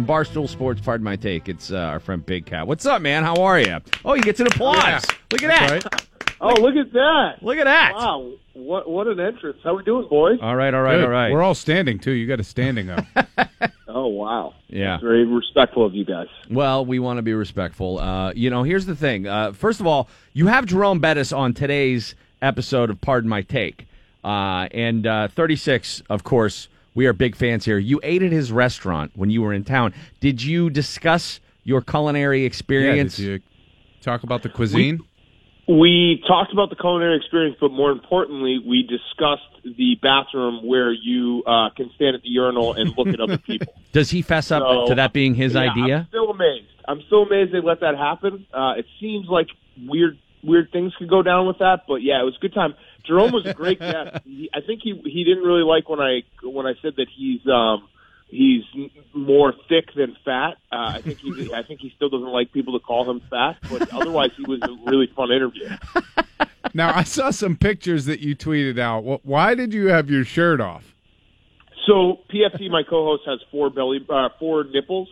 from Barstool Sports. Pardon my take. It's uh, our friend Big Cat. What's up, man? How are you? Oh, he gets an applause. Yeah. Look at that. Right? Oh, look at that! Look at that. Wow, what what an entrance! How we doing, boys? All right, all right, Good. all right. We're all standing too. You got a standing up. Oh, wow. Yeah. That's very respectful of you guys. Well, we want to be respectful. Uh, you know, here's the thing. Uh, first of all, you have Jerome Bettis on today's episode of Pardon My Take. Uh, and uh, 36, of course, we are big fans here. You ate at his restaurant when you were in town. Did you discuss your culinary yeah, experience? did you talk about the cuisine? We talked about the culinary experience, but more importantly, we discussed the bathroom where you uh, can stand at the urinal and look at other people. Does he fess up So, to that being his yeah, I'm idea? still amazed. I'm still amazed they let that happen. Uh, it seems like weird weird things could go down with that, but yeah, it was a good time. Jerome was a great guest. He, I think he he didn't really like when I when I said that he's um he's more thick than fat. Uh, I think he I think he still doesn't like people to call him fat, but otherwise he was a really fun interview. Now I saw some pictures that you tweeted out. Why did you have your shirt off? So PFT, my co-host, has four belly, uh, four nipples,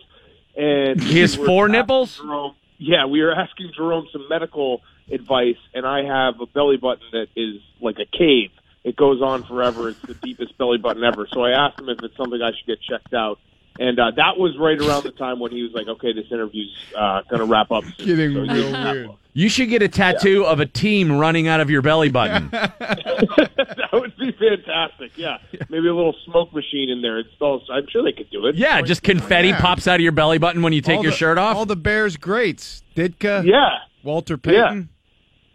and He has four nipples? Jerome, yeah, we were asking Jerome some medical advice, and I have a belly button that is like a cave. It goes on forever. It's the deepest belly button ever. So I asked him if it's something I should get checked out. And uh, that was right around the time when he was like, "Okay, this interview's uh, going to wrap up." Soon. Getting So real he did that weird. Look. You should get a tattoo of a team running out of your belly button. that would be fantastic. Yeah, maybe a little smoke machine in there. Installs. I'm sure they could do it. yeah, just confetti Yeah. pops out of your belly button when you take All your the- shirt off. All the Bears greats. Ditka, yeah. Walter Payton.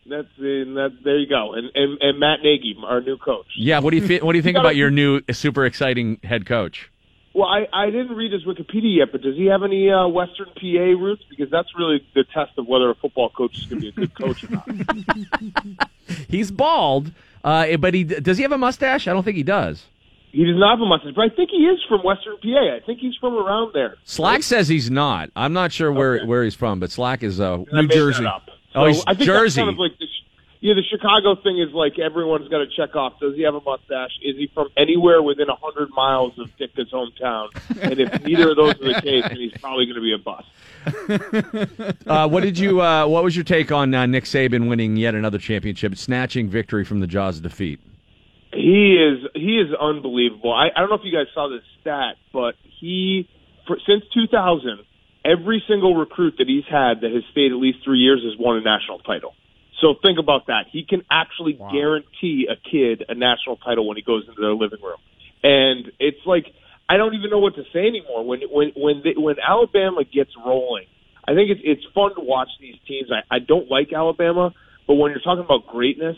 That's and that. There you go. And and, and Matt Nagy, our new coach. Yeah, what do you fe- what do you think about your new super exciting head coach? Well, I, I didn't read his Wikipedia yet, but does he have any uh, Western PA roots? Because that's really the test of whether a football coach is going to be a good coach or not. He's bald, uh, but he does he have a mustache? I don't think he does. He does not have a mustache, but I think he is from Western PA. I think he's from around there. Slack says he's not. I'm not sure where Okay. where he's from, but Slack is uh, I New made that Jersey. up. Oh, he's I think Jersey. That's kind of like the, yeah, the Chicago thing is like everyone's got to check off. Does he have a mustache? Is he from anywhere within a hundred miles of Ditka's hometown? And if neither of those are the case, then he's probably going to be a bust. Uh, what did you? Uh, what was your take on uh, Nick Saban winning yet another championship, snatching victory from the jaws of defeat? He is he is unbelievable. I, I don't know if you guys saw this stat, but he for, since 2000, every single recruit that he's had that has stayed at least three years has won a national title. So think about that. He can actually Wow. guarantee a kid a national title when he goes into their living room, and it's like I don't even know what to say anymore. When when when they, when Alabama gets rolling, I think it's it's fun to watch these teams. I, I don't like Alabama, but when you're talking about greatness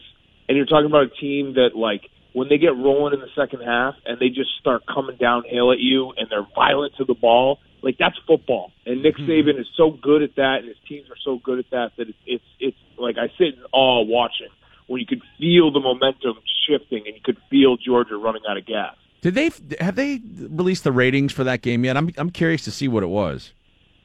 and you're talking about a team that like when they get rolling in the second half and they just start coming downhill at you and they're violent to the ball, like that's football. And Nick Saban is so good at that, and his teams are so good at that that it's it's it's like I sit in awe watching when you could feel the momentum shifting and you could feel Georgia running out of gas. Did they have they released the ratings for that game yet? I'm I'm curious to see what it was.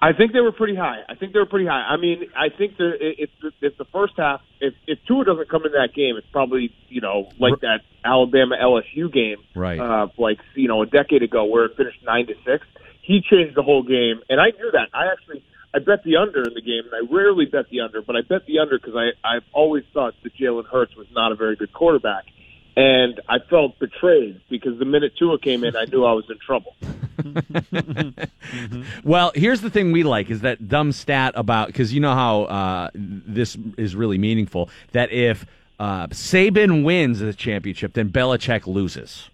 I think they were pretty high. I think they were pretty high. I mean, I think that if if the first half, if if Tua doesn't come in that game, it's probably you know like that Alabama LSU game, Right. Uh, like you know a decade ago where it finished nine to six. He changed the whole game, and I knew that. I actually I bet the under in the game, and I rarely bet the under, but I bet the under because I I've always thought that Jalen Hurts was not a very good quarterback. And I felt betrayed because the minute Tua came in, I knew I was in trouble. Well, here's the thing we like is that dumb stat about because you know how uh, this is really meaningful. That if uh, Saban wins the championship, then Belichick loses.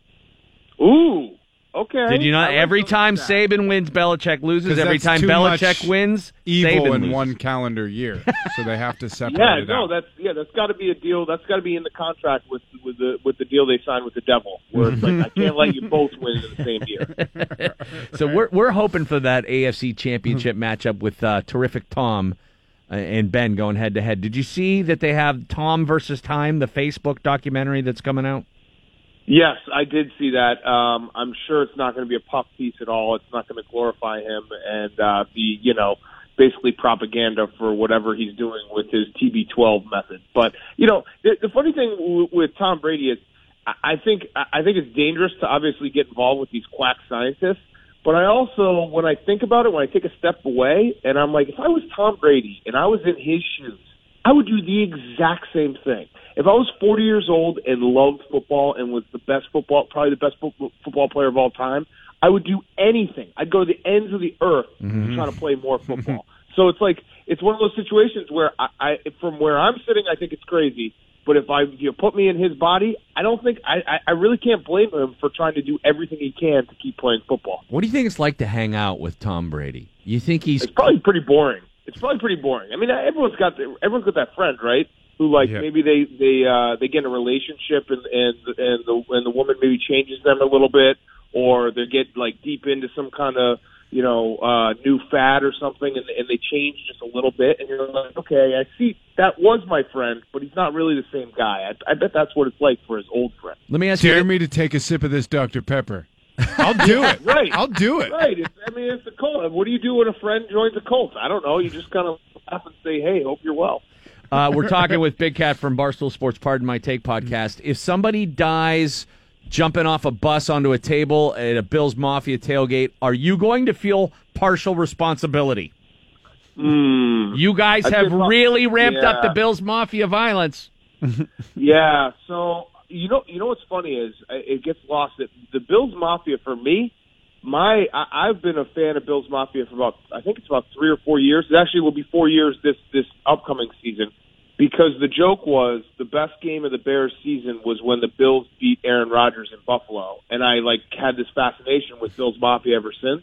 Ooh, okay. Did you not? Like every time stats. Saban wins, Belichick loses. 'Cause Every time too Belichick wins, Evil Saban in loses. one calendar year, so they have to separate Yeah, it no, out. that's yeah, that's got to be a deal. That's got to be in the contract with with the with the deal they signed with the devil, where it's like I can't let you both win in the same year. So we're we're hoping for that AFC Championship matchup with uh, terrific Tom uh, and Ben going head to head. Did you see that they have Tom versus Time, the Facebook documentary that's coming out? Yes, I did see that. Um, I'm sure it's not going to be a puff piece at all. It's not going to glorify him and uh, be, you know, basically propaganda for whatever he's doing with his TB12 method. But you know, the, the funny thing with Tom Brady is, I think I think it's dangerous to obviously get involved with these quack scientists. But I also, when I think about it, when I take a step away, and I'm like, if I was Tom Brady and I was in his shoes, I would do the exact same thing. If I was 40 years old and loved football and was the best football, probably the best fo- football player of all time, I would do anything. I'd go to the ends of the earth Mm-hmm. to try to play more football. so it's like it's one of those situations where I, I, from where I'm sitting, I think it's crazy. But if I if you put me in his body, I don't think I, I I really can't blame him for trying to do everything he can to keep playing football. What do you think it's like to hang out with Tom Brady? You think he's It's probably pretty boring. It's probably pretty boring. I mean, everyone's got the, everyone's got that friend, right? Who like Yeah. maybe they they uh, they get in a relationship and and and the and the woman maybe changes them a little bit, or they get like deep into some kind of you know uh, new fad or something, and and they change just a little bit, and you're like, okay, I see that was my friend, but he's not really the same guy. I, I bet that's what it's like for his old friend. Let me ask Dare you. me to take a sip of this Dr. Pepper. I'll do it. Right. I'll do it. Right. It's, I mean, it's a cult. What do you do when a friend joins a cult? I don't know. You just kind of laugh and say, "Hey, hope you're well." Uh, we're talking with Big Cat from Barstool Sports. Pardon my take podcast. If somebody dies jumping off a bus onto a table at a Bills Mafia tailgate, are you going to feel partial responsibility? You guys I have really ramped up the. Bills Mafia violence. Yeah. So you know, you know what's funny is uh, it gets lost. That the Bills Mafia for me, my I, I've been a fan of Bills Mafia for about I think it's about three or four years. It actually will be four years this this upcoming season. Because the joke was the best game of the Bears season was when the Bills beat Aaron Rodgers in Buffalo, and I like had this fascination with Bills Mafia ever since.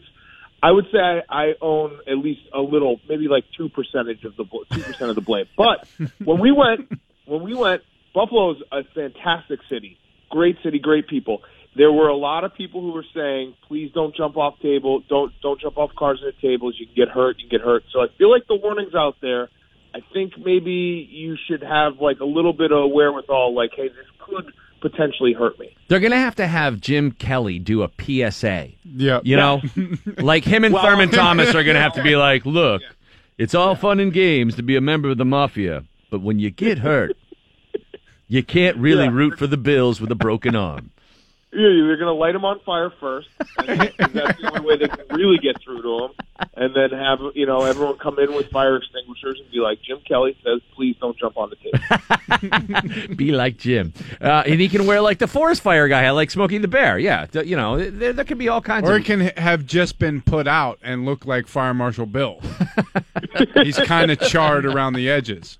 I would say I, I own at least a little, maybe like two percentage of the two percent of the blame. But when we went, when we went, Buffalo's a fantastic city, great city, great people. There were a lot of people who were saying, "Please don't jump off table, don't don't jump off cars and tables. You can get hurt. You can get hurt." So I feel like the warning's out there. I think maybe you should have like a little bit of wherewithal, like, "Hey, this could potentially hurt me." They're going to have to have Jim Kelly do a PSA. Yeah. You know, like him and Well- Thurman Thomas are going to have to be like, look, it's all fun and games to be a member of the mafia, but when you get hurt, you can't really Yeah. root for the Bills with a broken arm. Yeah, you're going to light them on fire first. And that's the only way they can really get through to them. And then have you know everyone come in with fire extinguishers and be like, Jim Kelly says, please don't jump on the table. Be like Jim, uh, and he can wear like the forest fire guy, like Smoking the Bear. Yeah, you know, there, there could be all kinds Or of. it can have just been put out and look like Fire Marshal Bill. He's kind of charred around the edges.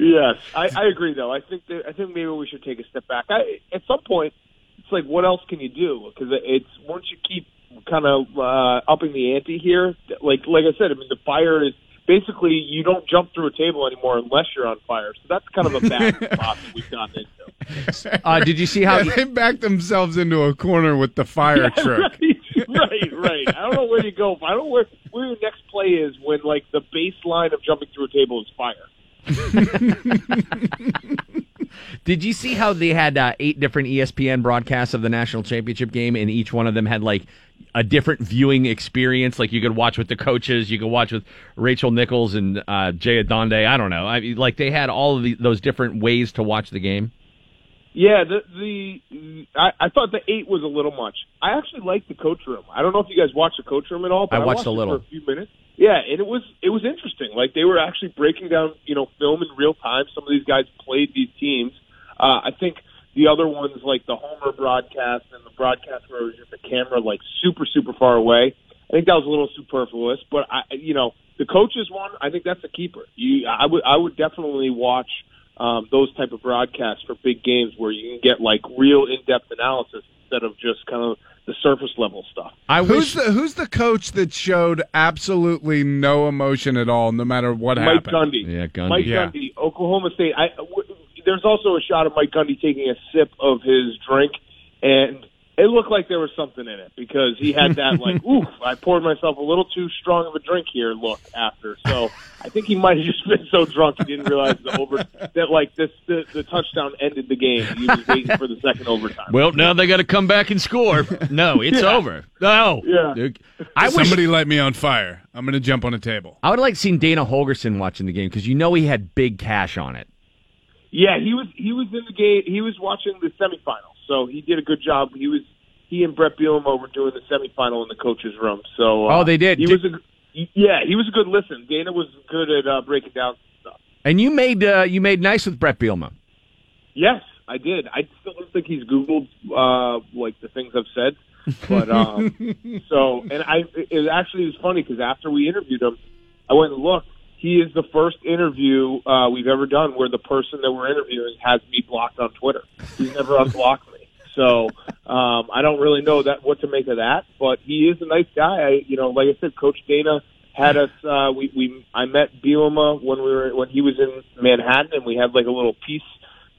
Yes, I, I agree. Though I think that, I think maybe we should take a step back. I, at some point, it's like, what else can you do? Because it's once you keep kind of uh, upping the ante here, like like I said, I mean, the fire is. Basically, you don't jump through a table anymore unless you're on fire. So that's kind of a bad spot that we've gotten into. uh, did you see how? Yeah, they backed themselves into a corner with the fire trick. Right, right, right. I don't know where you go. I don't know where where your next play is when like the baseline of jumping through a table is fire. Did you see how they had uh, eight different ESPN broadcasts of the national championship game, and each one of them had like a different viewing experience? Like you could watch with the coaches, you could watch with Rachel Nichols and uh, Jay Adonde. I don't know. I mean, like they had all of the, those different ways to watch the game. Yeah, the the I, I thought the eight was a little much. I actually liked the coach room. I don't know if you guys watched the coach room at all. But I watched a it little. for a few minutes. Yeah, and it was it was interesting. Like they were actually breaking down, you know, film in real time. Some of these guys played these teams. Uh, I think the other ones, like the Homer broadcast and the broadcast where it was just the camera like super super far away. I think that was a little superfluous. But I, you know, the coaches one, I think that's a keeper. You, I would I would definitely watch um, those type of broadcasts for big games where you can get like real in depth analysis instead of just kind of the surface level stuff. I Who's wish the Who's the coach that showed absolutely no emotion at all, no matter what happened. Mike happened? Gundy. Yeah, Gundy. Mike Yeah. Gundy, Oklahoma State. I, w- there's also a shot of Mike Gundy taking a sip of his drink, and it looked like there was something in it because he had that like, oof, I poured myself a little too strong of a drink here look after. So I think he might have just been so drunk he didn't realize the over that like this the, the touchdown ended the game. He was waiting for the second overtime. Well, now they got to come back and score. No, it's Yeah. over. No. Yeah. I wish Somebody light me on fire. I'm going to jump on a table. I would have liked seen Dana Holgorsen watching the game because you know he had big cash on it. Yeah, he was he was in the game. He was watching the semifinals, so he did a good job. He was he and Brett Bielema were doing the semifinal in the coaches' room. So uh, Oh, they did. He Did- was a yeah, he was a good listen. Dana was good at uh, breaking down stuff. And you made uh, you made nice with Brett Bielema. Yes, I did. I still don't think he's Googled uh, like the things I've said, but um, so and I it actually was funny because after we interviewed him, I went and looked. He is the first interview uh, we've ever done where the person that we're interviewing has me blocked on Twitter. He's never unblocked me. So um, I don't really know that what to make of that, but he is a nice guy. I, you know, like I said, Coach Dana had us. Uh, we we I met Bielema when we were when he was in Manhattan, and we had like a little peace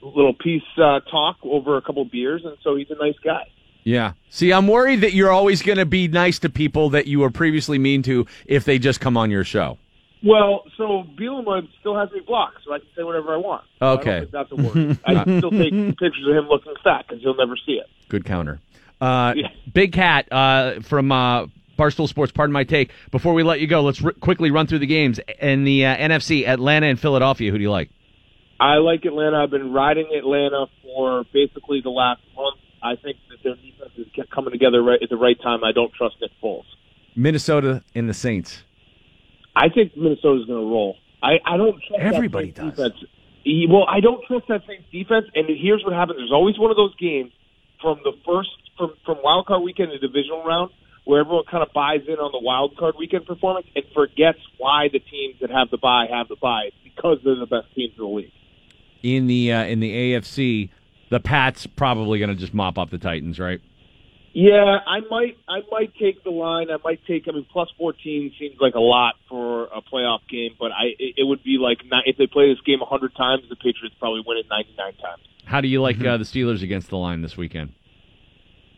little peace uh, talk over a couple beers, and so he's a nice guy. Yeah. See, I'm worried that you're always going to be nice to people that you were previously mean to if they just come on your show. Well, so Bielema still has me blocked, so I can say whatever I want. Okay. I that's a worry. I can still take pictures of him looking fat because he'll never see it. Good counter. Uh, Yeah. Big Cat uh, from uh, Barstool Sports. Pardon my take. Before we let you go, let's r- quickly run through the games in the uh, NFC. Atlanta and Philadelphia. Who do you like? I like Atlanta. I've been riding Atlanta for basically the last month. I think that their defense is coming together right at the right time. I don't trust Nick Foles. Minnesota and the Saints. I think Minnesota's going to roll. I, I don't trust Everybody that Saints does. defense. Well, I don't trust that Saints defense. And here's what happens: there's always one of those games from the first from from wild card weekend to divisional round where everyone kind of buys in on the wild card weekend performance and forgets why the teams that have the buy have the buy. It's because they're the best teams in the league. In the uh, in the AFC, the Pats probably going to just mop up the Titans, right? Yeah, I might I might take the line. I might take. I mean, plus fourteen seems like a lot for a playoff game, but I it, it would be like not, if they play this game a hundred times, the Patriots probably win it ninety nine times. How do you like uh, the Steelers against the line this weekend?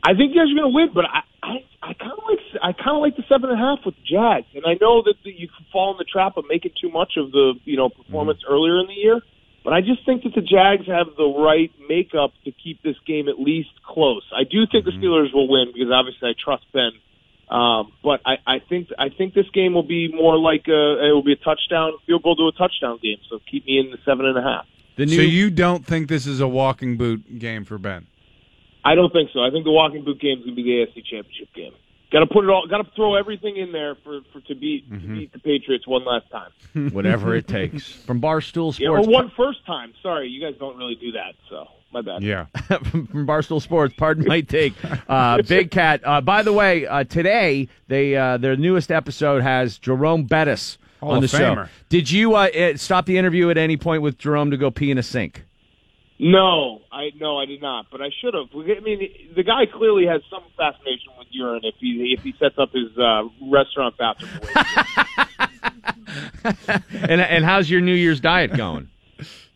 I think you guys are going to win, but I I, I kind of like I kind of like the seven and a half with the Jags, and I know that the, you can fall in the trap of making too much of the you know performance earlier in the year, but I just think that the Jags have the right makeup to keep this game at least close. I do think the Steelers will win because obviously I trust Ben, um, but I, I think I think this game will be more like a it will be a touchdown field goal to a touchdown game. So keep me in the seven and a half. The new So you don't think this is a walking boot game for Ben? I don't think so. I think the walking boot game is going to be the AFC Championship game. Got to put it all. Got to throw everything in there for, for to beat to beat the Patriots one last time. whatever it takes from Barstool Yeah, or one first time. Sorry, you guys don't really do that. So my bad. Yeah. from Barstool Sports. Pardon my take. Uh, Big Cat. Uh, by the way, uh, today they uh, their newest episode has Jerome Bettis Hall on the of show. Did you uh, stop the interview at any point with Jerome to go pee in a sink? No, I no, I did not. But I should have. I mean, the guy clearly has some fascination with urine if he if he sets up his uh, restaurant bathroom. way and and how's your New Year's diet going?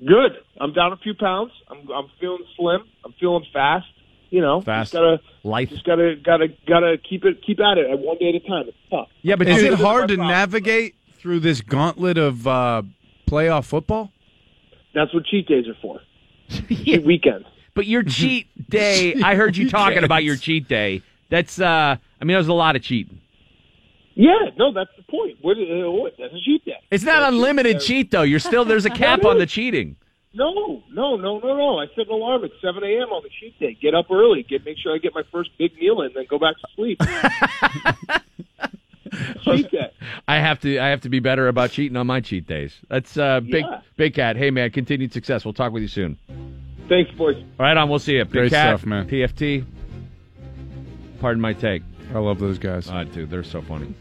Good. I'm down a few pounds. I'm I'm feeling slim. I'm feeling fast. You know, Fast. Just gotta Life. just gotta gotta gotta keep it keep at it one day at a time. It's tough. Yeah, but Is it hard to problem. navigate through this gauntlet of uh, playoff football? That's what cheat days are for. Yeah, Cheat weekends. but your cheat day. I heard you talking about your cheat day. That's uh, I mean, that was a lot of cheating. Yeah, no, that's the point. What, uh, what, that's a cheat day. It's not That's unlimited cheat though. You're still there's a cap on the cheating. No, no, no, no, no. I set an alarm at 7 a.m. on the cheat day. Get up early. Get make sure I get my first big meal in, then go back to sleep. Cheat day. I have to I have to be better about cheating on my cheat days. That's uh, big Yeah. big cat. Hey man, continued success. We'll talk with you soon. Thanks, boys. All right, on. We'll see you. Big Great cat, stuff, man. PFT. Pardon my take. I love those guys. Uh, dude, they're so funny.